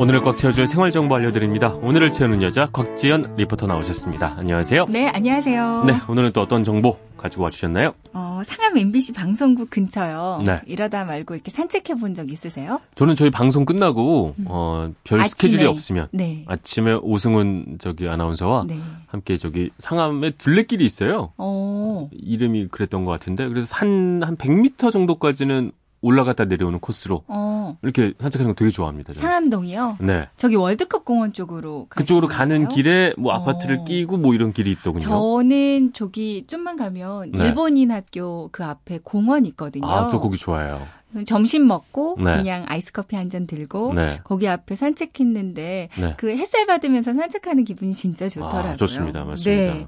오늘을 꽉 채워줄 생활 정보 알려드립니다. 오늘을 채우는 여자 곽지연 리포터 나오셨습니다. 안녕하세요. 네, 안녕하세요. 네, 오늘은 또 어떤 정보 가지고 와주셨나요? 어, 상암 MBC 방송국 근처요. 네. 이러다 말고 이렇게 산책해 본 적 있으세요? 저는 저희 방송 끝나고 어, 별 스케줄이 음. 아침에. 없으면 네. 아침에 오승훈 저기 아나운서와 네. 함께 저기 상암에 둘레길이 있어요. 어, 이름이 그랬던 것 같은데 그래서 산 한 100m 정도까지는 올라갔다 내려오는 코스로 어, 이렇게 산책하는 거 되게 좋아합니다. 저는. 상암동이요? 네. 저기 월드컵 공원 쪽으로 그쪽으로 가는? 길에 뭐 아파트를 어. 끼고 뭐 이런 길이 있더군요. 저는 저기 좀만 가면 네. 일본인 학교 그 앞에 공원 있거든요. 아, 저 거기 좋아해요. 점심 먹고 네. 그냥 아이스 커피 한 잔 들고 네. 거기 앞에 산책했는데 네. 그 햇살 받으면서 산책하는 기분이 진짜 좋더라고요. 아, 좋습니다. 맞습니다. 네.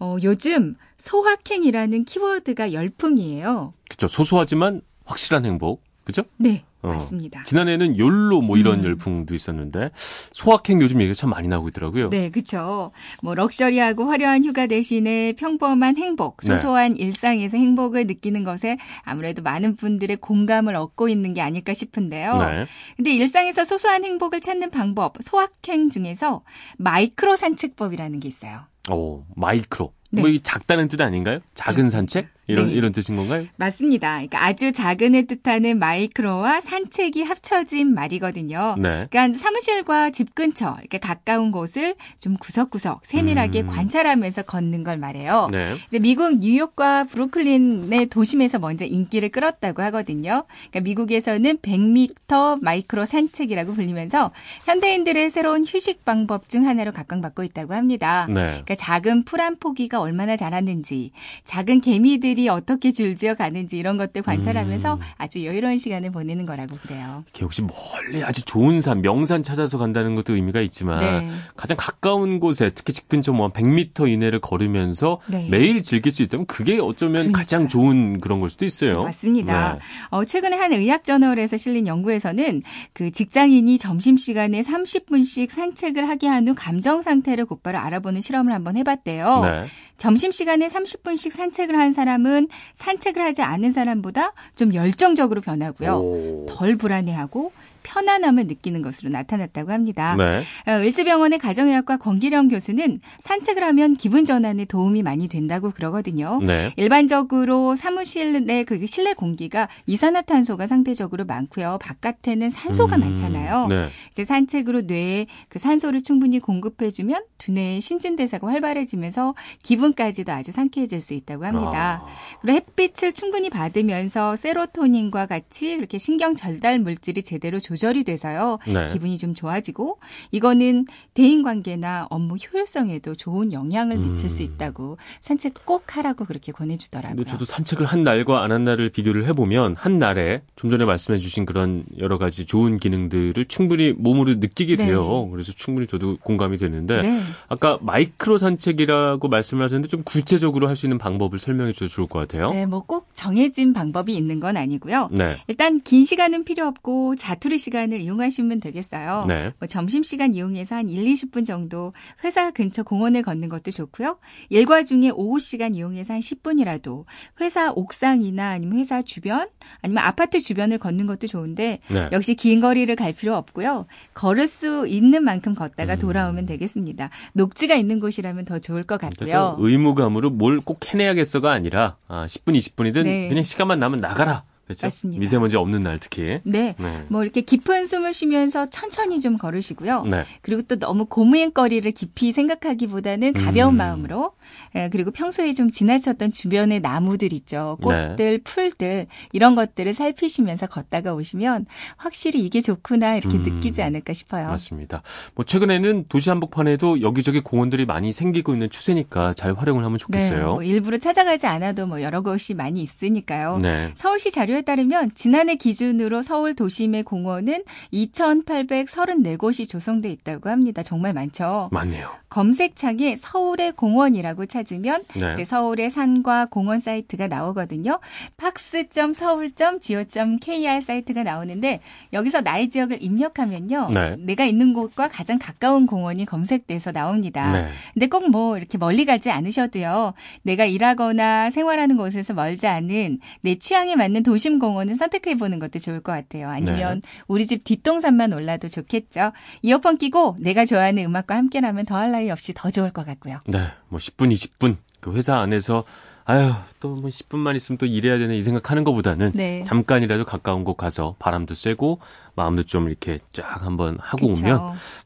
어, 요즘 소확행이라는 키워드가 열풍이에요. 그죠 소소하지만 확실한 행복. 그죠? 네, 어. 맞습니다. 지난해에는 욜로 뭐 이런 음. 열풍도 있었는데 소확행 요즘 얘기가 참 많이 나오고 있더라고요. 네, 그쵸. 뭐, 럭셔리하고 화려한 휴가 대신에 평범한 행복, 네. 소소한 일상에서 행복을 느끼는 것에 아무래도 많은 분들의 공감을 얻고 있는 게 아닐까 싶은데요. 네. 근데 일상에서 소소한 행복을 찾는 방법, 소확행 중에서 마이크로 산책법이라는 게 있어요. 오, 마이크로. 네. 뭐이 작다는 뜻 아닌가요? 작은 그렇습니다. 산책? 이런 네. 이런 뜻인 건가요? 맞습니다. 그러니까 아주 작은을 뜻하는 마이크로와 산책이 합쳐진 말이거든요. 네. 그러니까 사무실과 집 근처 이렇게 가까운 곳을 좀 구석구석 세밀하게 음. 관찰하면서 걷는 걸 말해요. 네. 이제 미국 뉴욕과 브루클린의 도심에서 먼저 인기를 끌었다고 하거든요. 그러니까 미국에서는 100m 마이크로 산책이라고 불리면서 현대인들의 새로운 휴식 방법 중 하나로 각광받고 있다고 합니다. 네. 그러니까 작은 풀 한 포기가 얼마나 자랐는지, 작은 개미들이 어떻게 줄지어 가는지 이런 것들 관찰하면서 음. 아주 여유로운 시간을 보내는 거라고 그래요. 이렇게 혹시 멀리 아주 좋은 산, 명산 찾아서 간다는 것도 의미가 있지만 네. 가장 가까운 곳에 특히 집 근처 뭐 100m 이내를 걸으면서 네. 매일 즐길 수 있다면 그게 어쩌면 가장 좋은 그런 걸 수도 있어요. 맞습니다. 네. 어, 최근에 한 의학 저널에서 실린 연구에서는 그 직장인이 점심 시간에 30분씩 산책을 하게 한 후 감정 상태를 곧바로 알아보는 실험을 한번 해봤대요. 네. 점심 시간에 30분씩 산책을 한 사람은 산책을 하지 않은 사람보다 좀 열정적으로 변하고요. 오. 덜 불안해하고 편안함을 느끼는 것으로 나타났다고 합니다. 네. 어, 을지병원의 가정의학과 권기령 교수는 산책을 하면 기분 전환에 도움이 많이 된다고 그러거든요. 네. 일반적으로 사무실의 그 실내 공기가 이산화탄소가 상대적으로 많고요. 바깥에는 산소가 음, 많잖아요. 네. 이제 산책으로 뇌에 그 산소를 충분히 공급해주면 두뇌의 신진대사가 활발해지면서 기분까지도 아주 상쾌해질 수 있다고 합니다. 아, 그리고 햇빛을 충분히 받으면서 세로토닌과 같이 이렇게 신경 전달 물질이 제대로 조절 이 돼서요. 네. 기분이 좀 좋아지고 이거는 대인 관계나 업무 효율성에도 좋은 영향을 미칠 수 음. 있다고 산책 꼭 하라고 그렇게 권해주더라고요. 근데 저도 산책을 한 날과 안 한 날을 비교를 해보면 한 날에 좀 전에 말씀해주신 그런 여러 가지 좋은 기능들을 충분히 몸으로 느끼게 네. 돼요. 그래서 충분히 저도 공감이 되는데 네. 아까 마이크로 산책이라고 말씀을 하셨는데 좀 구체적으로 할 수 있는 방법을 설명해 주셔도 좋을 것 같아요. 네, 뭐 꼭 정해진 방법이 있는 건 아니고요. 네. 일단 긴 시간은 필요 없고 자투리 시간을 이용하시면 되겠어요. 네. 뭐 점심 시간 이용해서 한 1, 20분 정도 회사 근처 공원을 걷는 것도 좋고요. 일과 중에 오후 시간 이용해서 한 10분이라도 회사 옥상이나 아니면 회사 주변 아니면 아파트 주변을 걷는 것도 좋은데 네. 역시 긴 거리를 갈 필요 없고요. 걸을 수 있는 만큼 걷다가 음. 돌아오면 되겠습니다. 녹지가 있는 곳이라면 더 좋을 것 같고요. 또 의무감으로 뭘 꼭 해내야겠어가 아니라 아, 10분, 20분이든 네. 그냥 시간만 나면 나가라. 그렇죠? 맞습니다. 미세먼지 없는 날 특히. 네. 네. 뭐 이렇게 깊은 숨을 쉬면서 천천히 좀 걸으시고요. 네. 그리고 또 너무 고무행거리를 깊이 생각하기보다는 가벼운 음. 마음으로 예, 그리고 평소에 좀 지나쳤던 주변의 나무들 있죠. 네. 꽃들, 풀들 이런 것들을 살피시면서 걷다가 오시면 확실히 이게 좋구나 이렇게 음. 느끼지 않을까 싶어요. 맞습니다. 뭐 최근에는 도시 한복판에도 여기저기 공원들이 많이 생기고 있는 추세니까 잘 활용을 하면 네, 좋겠어요. 뭐 일부러 찾아가지 않아도 뭐 여러 곳이 많이 있으니까요. 네. 서울시 자료 에 따르면 지난해 기준으로 서울 도심의 공원은 2,834곳이 조성돼 있다고 합니다. 정말 많죠. 맞네요. 검색창에 서울의 공원이라고 찾으면 네. 이제 서울의 산과 공원 사이트가 나오거든요. pax.서울.go.kr 사이트가 나오는데 여기서 나의 지역을 입력하면요. 네. 내가 있는 곳과 가장 가까운 공원이 검색돼서 나옵니다. 네. 근데 꼭 뭐 이렇게 멀리 가지 않으셔도요. 내가 일하거나 생활하는 곳에서 멀지 않은 내 취향에 맞는 도시 도심 공원을 선택해 보는 것도 좋을 것 같아요. 아니면 네. 우리 집 뒷동산만 올라도 좋겠죠. 이어폰 끼고 내가 좋아하는 음악과 함께라면 더할 나위 없이 더 좋을 것 같고요. 네, 뭐 10분, 20분 그 회사 안에서 아유, 또 뭐 10분만 있으면 또 일해야 되는 이 생각하는 것보다는 네. 잠깐이라도 가까운 곳 가서 바람도 쐬고 마음도 좀 이렇게 쫙 한번 하고 그쵸. 오면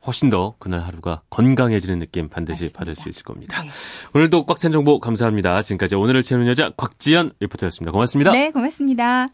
훨씬 더 그날 하루가 건강해지는 느낌 반드시 맞습니다. 받을 수 있을 겁니다. 네. 오늘도 꽉 찬 정보 감사합니다. 지금까지 오늘을 채우는 여자 곽지연 리포터였습니다. 고맙습니다. 네, 고맙습니다.